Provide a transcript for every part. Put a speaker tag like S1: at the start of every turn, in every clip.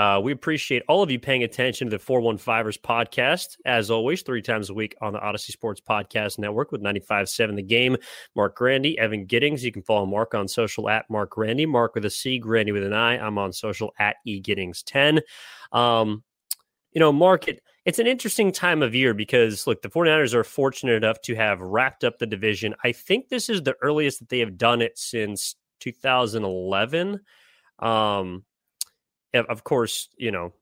S1: Uh, we appreciate all of you paying attention to the 415ers podcast. As always, three times a week on the Audacy Sports Podcast Network with 95.7 The Game. Marc Grandi, Evan Giddings. You can follow Mark on social at Marc Grandi. Mark with a C, Grandy with an I. I'm on social at eGiddings10. Um, you know, Mark, it, it's an interesting time of year because, look, the 49ers are fortunate enough to have wrapped up the division. I think this is the earliest that they have done it since 2011. Um, of course, you know,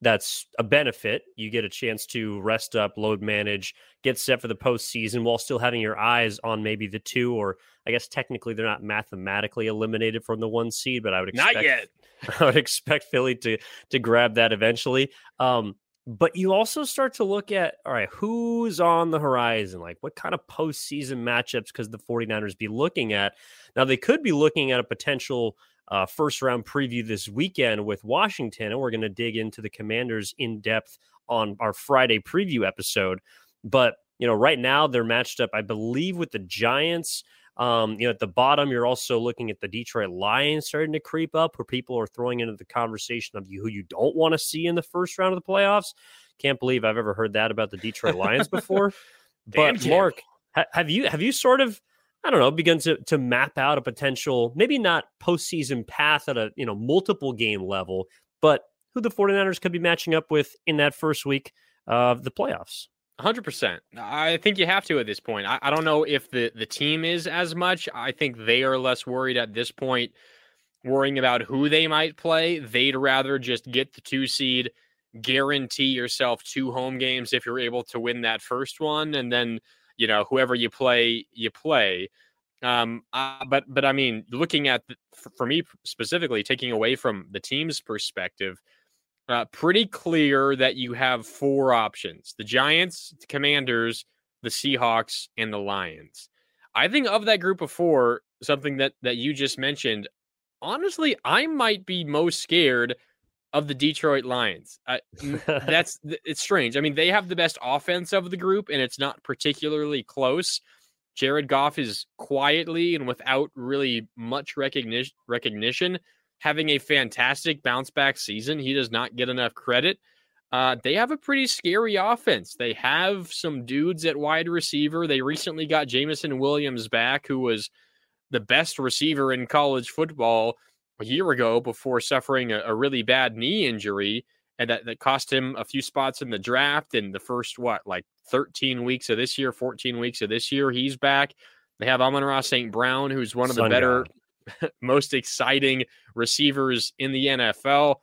S1: that's a benefit. You get a chance to rest up, load manage, get set for the postseason while still having your eyes on maybe the two, or I guess technically they're not mathematically eliminated from the one seed, but I would expect,
S2: not yet.
S1: I would expect Philly to to grab that eventually. Um, but you also start to look at all right, who's on the horizon? Like what kind of postseason matchups could the 49ers be looking at? Now they could be looking at a potential uh, first round preview this weekend with Washington, and we're going to dig into the Commanders in depth on our Friday preview episode. But you know, right now they're matched up, I believe, with the Giants. Um, you know, at the bottom, you're also looking at the Detroit Lions starting to creep up, where people are throwing into the conversation of you who you don't want to see in the first round of the playoffs. Can't believe I've ever heard that about the Detroit Lions before. but Mark, ha- have you have you sort of I don't know, begun to to map out a potential, maybe not postseason path at a you know multiple game level, but who the 49ers could be matching up with in that first week of the playoffs.
S2: 100%. I think you have to at this point. I, I, don't know if the, the team is as much. I think they are less worried at this point, worrying about who they might play. They'd rather just get the two seed, guarantee yourself two home games if you're able to win that first one. And then you know whoever you play you play. Um uh, but but i mean looking at the, for, me specifically taking away from the team's perspective uh, pretty clear that you have four options the giants the commanders the seahawks and the lions. I think of that group of four something that that you just mentioned honestly i might be most scared of the Detroit Lions. That's it's strange. I mean, they have the best offense of the group, and it's not particularly close. Jared Goff is quietly and without really much recognition recognition having a fantastic bounce back season. He does not get enough credit. Uh, they have a pretty scary offense. They have some dudes at wide receiver. They recently got Jameson Williams back, who was the best receiver in college football a year ago before suffering a, a really bad knee injury and that, that cost him a few spots in the draft in the first what like 13 weeks of this year 14 weeks of this year he's back. They have Amon-Ra St. Brown who's one of Sun the better most exciting receivers in the NFL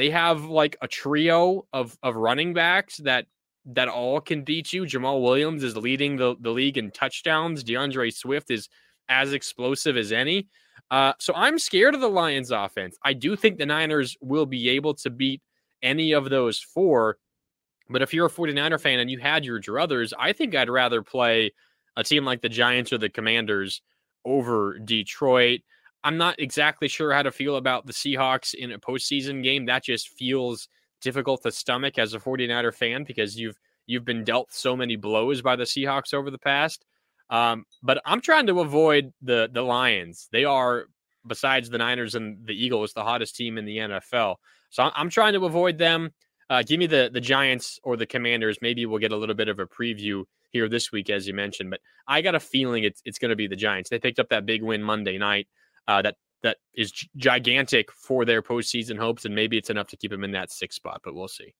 S2: they have like a trio of of running backs that that all can beat you. Jamaal Williams is leading the, the league in touchdowns. D'Andre Swift is as explosive as any uh, so I'm scared of the Lions offense. I do think the Niners will be able to beat any of those four. But if you're a 49er fan and you had your druthers, I think I'd rather play a team like the Giants or the Commanders over Detroit. I'm not exactly sure how to feel about the Seahawks in a postseason game. That just feels difficult to stomach as a 49er fan because you've you've been dealt so many blows by the Seahawks over the past. Um, but I'm trying to avoid the the Lions. They are, besides the Niners and the Eagles, the hottest team in the NFL. So I'm, trying to avoid them. Uh, give me the the Giants or the Commanders. Maybe we'll get a little bit of a preview here this week, as you mentioned. But I got a feeling it's it's going to be the Giants. They picked up that big win Monday night. Uh, that that is gigantic for their postseason hopes, and maybe it's enough to keep them in that sixth spot, but we'll see.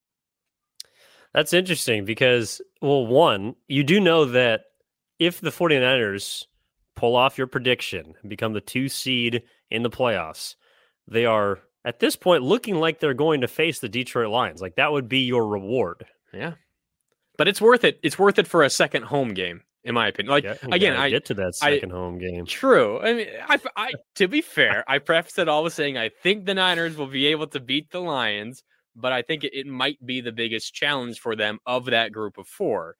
S1: That's interesting because, well, one, you do know that if the 49ers pull off your prediction and become the two seed in the playoffs, they are at this point looking like they're going to face the Detroit Lions. Like that would be your reward.
S2: Yeah. But it's worth it. It's worth it for a second home game, in my opinion. Like again, I
S1: get to that second I, home game.
S2: True. I mean, I, I to be fair, I prefaced it all with saying I think the Niners will be able to beat the Lions, but I think it, it might be the biggest challenge for them of that group of four.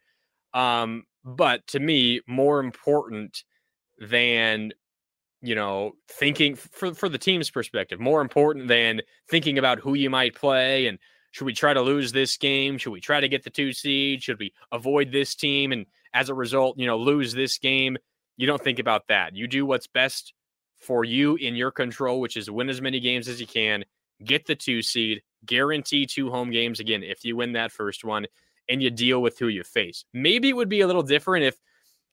S2: Um, but to me, more important than you know thinking for for the team's perspective, more important than thinking about who you might play and should we try to lose this game? Should we try to get the two seed? Should we avoid this team and as a result, you know, lose this game? You don't think about that. You do what's best for you in your control, which is win as many games as you can, get the two seed, guarantee two home games again if you win that first one, and you deal with who you face. Maybe it would be a little different if,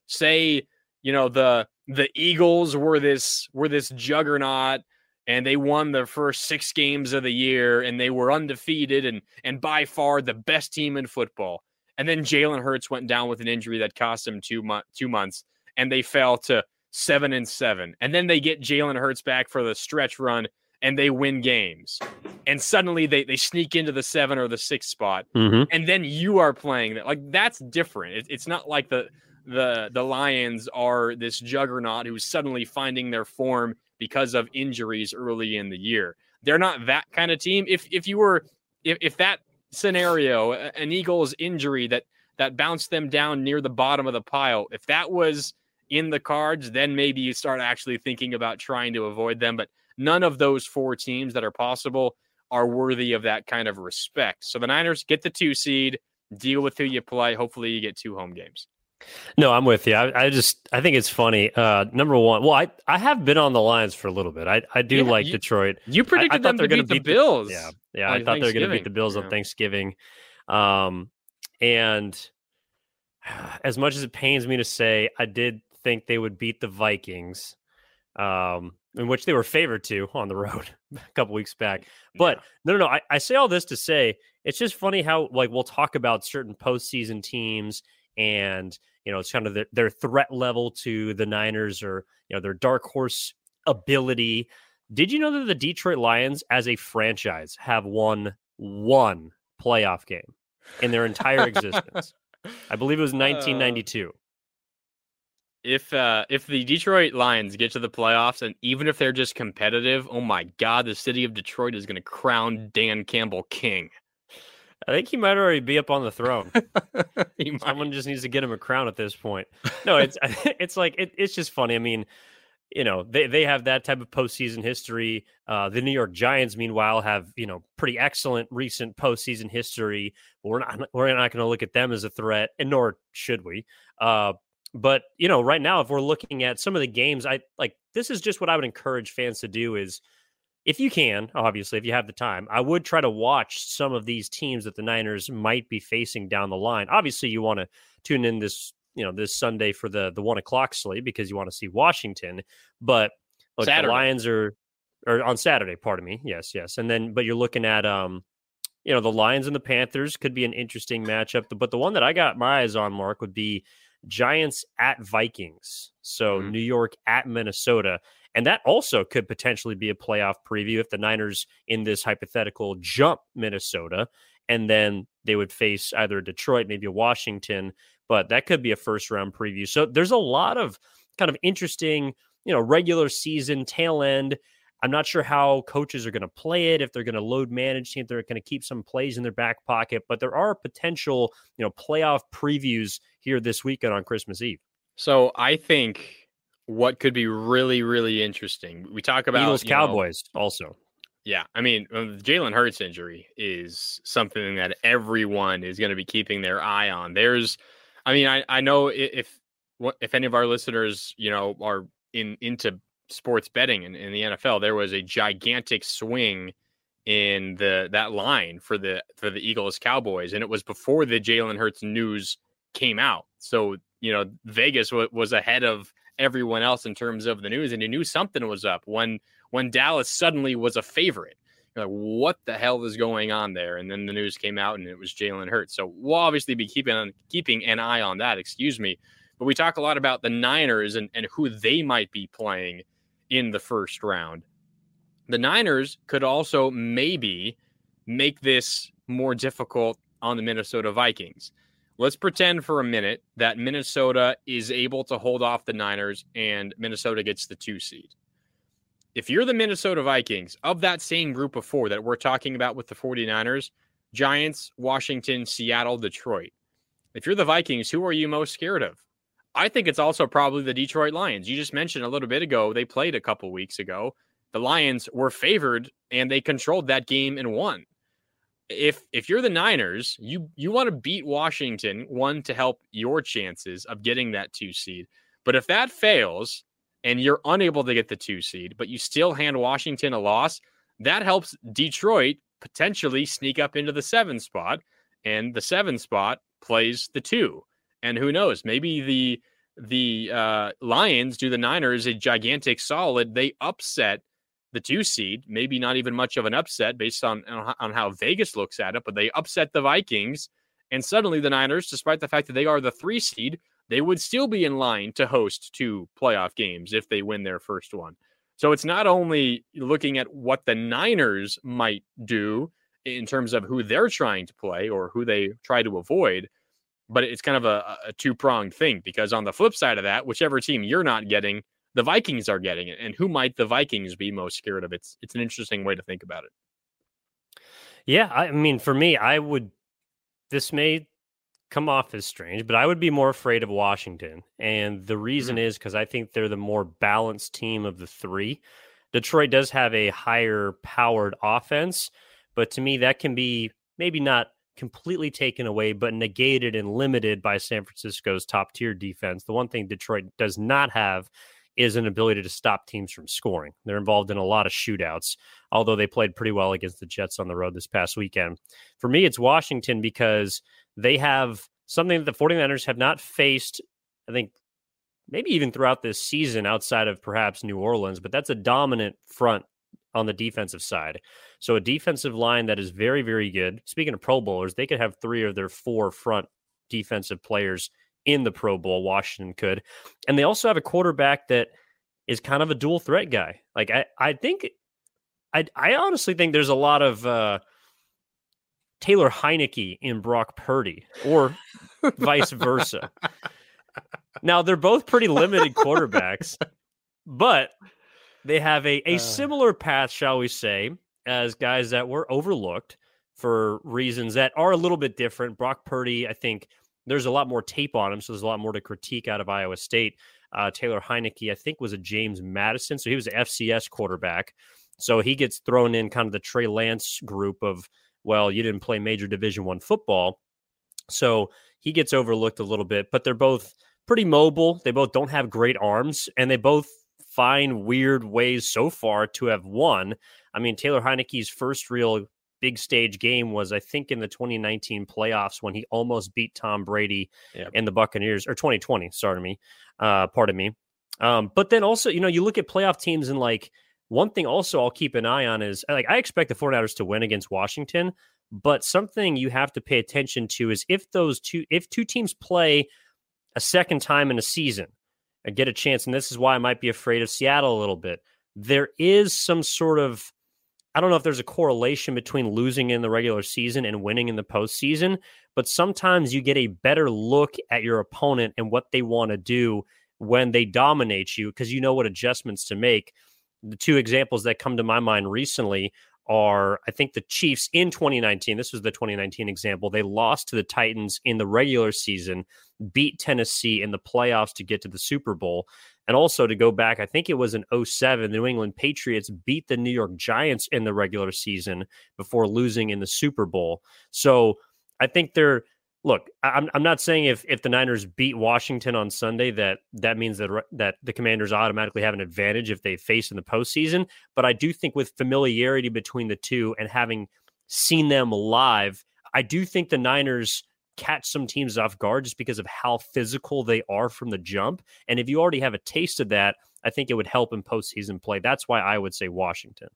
S2: say, you know, the the Eagles were this were this juggernaut and they won their first six games of the year and they were undefeated and and by far the best team in football. And then Jalen Hurts went down with an injury that cost him two mo- two months, and they fell to seven and seven. And then they get Jalen Hurts back for the stretch run, and they win games. And suddenly they they sneak into the seven or the six spot, mm-hmm. and then you are playing that. Like that's different. It, it's not like the the the Lions are this juggernaut who's suddenly finding their form because of injuries early in the year. They're not that kind of team. If if you were if, if that scenario, an Eagles injury that that bounced them down near the bottom of the pile, if that was in the cards, then maybe you start actually thinking about trying to avoid them. But none of those four teams that are possible are worthy of that kind of respect. So the Niners get the two seed, deal with who you play. Hopefully, you get two home games.
S1: No, I'm with you. I, I, just I think it's funny. Uh, number one, well, I, I have been on the Lions for a little bit. I, I do yeah, like
S2: you,
S1: Detroit.
S2: You predicted I, I them they're going to beat the Bills.
S1: The, yeah, yeah. I thought they were going to beat the Bills yeah. on Thanksgiving. Um, and as much as it pains me to say, I did think they would beat the Vikings, um, in which they were favored to on the road a couple weeks back. But yeah. no, no, no. I, I say all this to say it's just funny how like we'll talk about certain postseason teams and you know it's kind of the, their threat level to the Niners or you know their dark horse ability. Did you know that the Detroit Lions as a franchise have won one playoff game in their entire existence? I believe it was uh, 1992.
S2: If uh, if the Detroit Lions get to the playoffs and even if they're just competitive, oh my god, the city of Detroit is going to crown Dan Campbell king.
S1: I think he might already be up on the throne. Someone just needs to get him a crown at this point. No, it's it's like it, it's just funny. I mean, you know, they they have that type of postseason history. Uh, the New York Giants, meanwhile, have you know pretty excellent recent postseason history. We're not we're not going to look at them as a threat, and nor should we. Uh, but you know, right now, if we're looking at some of the games, I like this is just what I would encourage fans to do is if you can, obviously, if you have the time, I would try to watch some of these teams that the Niners might be facing down the line. Obviously, you want to tune in this, you know, this Sunday for the the one o'clock slate because you want to see Washington. But look, the Lions are or on Saturday, pardon me. Yes, yes. And then but you're looking at um, you know, the Lions and the Panthers could be an interesting matchup. But the one that I got my eyes on, Mark, would be Giants at Vikings. So mm-hmm. New York at Minnesota. And that also could potentially be a playoff preview if the Niners in this hypothetical jump Minnesota and then they would face either Detroit, maybe Washington, but that could be a first round preview. So there's a lot of kind of interesting, you know, regular season tail end. I'm not sure how coaches are going to play it, if they're going to load manage, if they're going to keep some plays in their back pocket, but there are potential, you know, playoff previews here this weekend on Christmas Eve.
S2: So I think what could be really, really interesting. We talk about
S1: Eagles Cowboys know, also.
S2: Yeah, I mean, uh, Jalen Hurts injury is something that everyone is going to be keeping their eye on. There's, I mean, I I know if if any of our listeners, you know, are in into sports betting in, in the NFL, there was a gigantic swing in the that line for the for the Eagles Cowboys, and it was before the Jalen Hurts news came out. So you know, Vegas w- was ahead of everyone else in terms of the news, and you knew something was up when when Dallas suddenly was a favorite. You're like, what the hell is going on there? And then the news came out and it was Jalen Hurts. So we'll obviously be keeping on keeping an eye on that, excuse me. But we talk a lot about the Niners and, and who they might be playing in the first round. The Niners could also maybe make this more difficult on the Minnesota Vikings. Let's pretend for a minute that Minnesota is able to hold off the Niners and Minnesota gets the two seed. If you're the Minnesota Vikings, of that same group of four that we're talking about with the 49ers, Giants, Washington, Seattle, Detroit. If you're the Vikings, who are you most scared of? I think it's also probably the Detroit Lions. You just mentioned a little bit ago, they played a couple weeks ago. The Lions were favored and they controlled that game and won if if you're the Niners, you you want to beat Washington one to help your chances of getting that two seed. But if that fails and you're unable to get the two seed, but you still hand Washington a loss, that helps Detroit potentially sneak up into the seven spot, and the seven spot plays the two. And who knows? Maybe the the uh, Lions do the Niners a gigantic solid. They upset the two seed, maybe not even much of an upset based on on how Vegas looks at it, but they upset the Vikings, and suddenly the Niners, despite the fact that they are the three seed, they would still be in line to host two playoff games if they win their first one. So it's not only looking at what the Niners might do in terms of who they're trying to play or who they try to avoid, but it's kind of a, a two pronged thing because on the flip side of that, whichever team you're not getting the Vikings are getting it, and who might the Vikings be most scared of? It's it's an interesting way to think about it.
S1: Yeah, I mean, for me, I would. This may come off as strange, but I would be more afraid of Washington, and the reason mm-hmm. is because I think they're the more balanced team of the three. Detroit does have a higher powered offense, but to me, that can be maybe not completely taken away, but negated and limited by San Francisco's top tier defense. The one thing Detroit does not have is an ability to stop teams from scoring. They're involved in a lot of shootouts, although they played pretty well against the Jets on the road this past weekend. For me, it's Washington because they have something that the 49ers have not faced, I think, maybe even throughout this season outside of perhaps New Orleans, but that's a dominant front on the defensive side. So a defensive line that is very, very good. Speaking of Pro Bowlers, they could have three of their four front defensive players in the Pro Bowl. Washington could, and they also have a quarterback that is kind of a dual threat guy. Like I, I think, I, I honestly think there's a lot of uh, Taylor Heinicke in Brock Purdy, or vice versa. Now they're both pretty limited quarterbacks, but they have a, a uh. similar path, shall we say, as guys that were overlooked for reasons that are a little bit different. Brock Purdy, I think, there's a lot more tape on him, so there's a lot more to critique out of Iowa State. Uh, Taylor Heinicke, I think, was a James Madison, so he was an FCS quarterback. So he gets thrown in kind of the Trey Lance group of, well, you didn't play major Division One football, so he gets overlooked a little bit. But they're both pretty mobile. They both don't have great arms, and they both find weird ways so far to have won. I mean, Taylor Heinicke's first real big stage game was I think in the 2019 playoffs when he almost beat Tom Brady yep. and the Buccaneers or 2020, sorry me, uh, pardon me. Um, but then also, you know, you look at playoff teams and like one thing also I'll keep an eye on is like I expect the 49ers to win against Washington, but something you have to pay attention to is if those two if two teams play a second time in a season get a chance, and this is why I might be afraid of Seattle a little bit. There is some sort of I don't know if there's a correlation between losing in the regular season and winning in the postseason, but sometimes you get a better look at your opponent and what they want to do when they dominate you because you know what adjustments to make. The two examples that come to my mind recently are I think the Chiefs in 2019. This was the 2019 example. They lost to the Titans in the regular season, beat Tennessee in the playoffs to get to the Super Bowl. And also to go back, I think it was in 07, the New England Patriots beat the New York Giants in the regular season before losing in the Super Bowl. So I think they're look, I'm I'm not saying if if the Niners beat Washington on Sunday that that means that that the Commanders automatically have an advantage if they face in the postseason. But I do think with familiarity between the two and having seen them live, I do think the Niners catch some teams off guard just because of how physical they are from the jump. And if you already have a taste of that I think it would help in postseason play. That's why I would say Washington.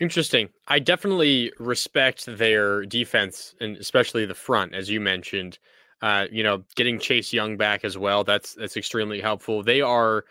S2: Interesting. I definitely respect their defense and especially the front, as you mentioned. Uh, you know, getting Chase Young back as well. That's that's extremely helpful. They are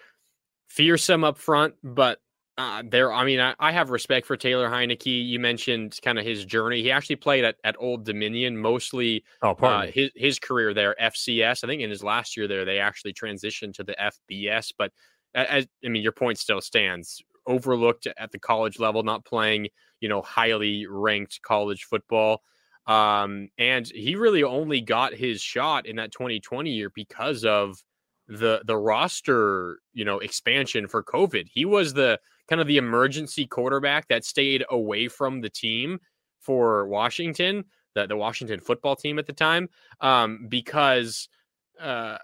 S2: fearsome up front, but uh, there. I mean, I, I, have respect for Taylor Heinicke. You mentioned kind of his journey. He actually played at, at Old Dominion mostly.
S1: Oh,
S2: uh, his his career there, FCS. I think in his last year there, they actually transitioned to the FBS. But as I mean, your point still stands. Overlooked at the college level, not playing, you know, highly ranked college football. Um, and he really only got his shot in that 2020 year because of the the roster, you know, expansion for COVID. He was the kind of the emergency quarterback that stayed away from the team for Washington, the, the Washington football team at the time, um, because uh,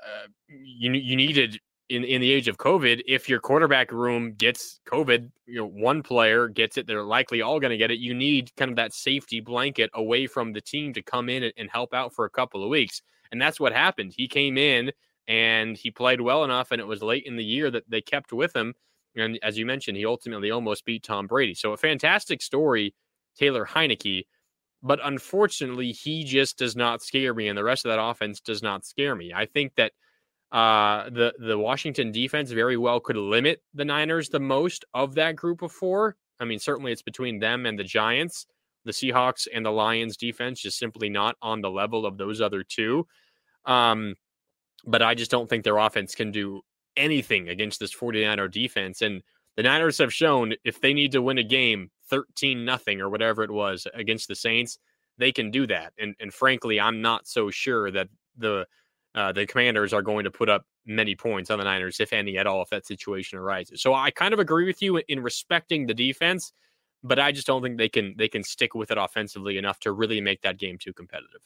S2: you you needed in in the age of COVID, if your quarterback room gets COVID, you know, one player gets it, they're likely all going to get it. You need kind of that safety blanket away from the team to come in and, help out for a couple of weeks, and that's what happened. He came in and he played well enough, and it was late in the year that they kept with him. And as you mentioned, he ultimately almost beat Tom Brady. So a fantastic story, Taylor Heinicke. But unfortunately, he just does not scare me, and the rest of that offense does not scare me. I think that uh, the the Washington defense very well could limit the Niners the most of that group of four. I mean, certainly it's between them and the Giants. The Seahawks and the Lions defense just simply not on the level of those other two. Um, but I just don't think their offense can do anything against this 49er defense. And the Niners have shown if they need to win a game 13 nothing or whatever it was against the Saints, they can do that. And and frankly, I'm not so sure that the uh, the Commanders are going to put up many points on the Niners, if any at all, if that situation arises. So I kind of agree with you in respecting the defense, but I just don't think they can they can stick with it offensively enough to really make that game too competitive.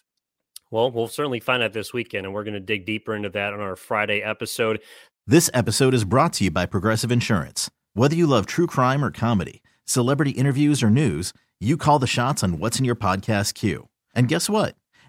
S1: Well, we'll certainly find out this weekend, and we're going to dig deeper into that on our Friday episode.
S3: This episode is brought to you by Progressive Insurance. Whether you love true crime or comedy, celebrity interviews or news, you call the shots on what's in your podcast queue. And guess what?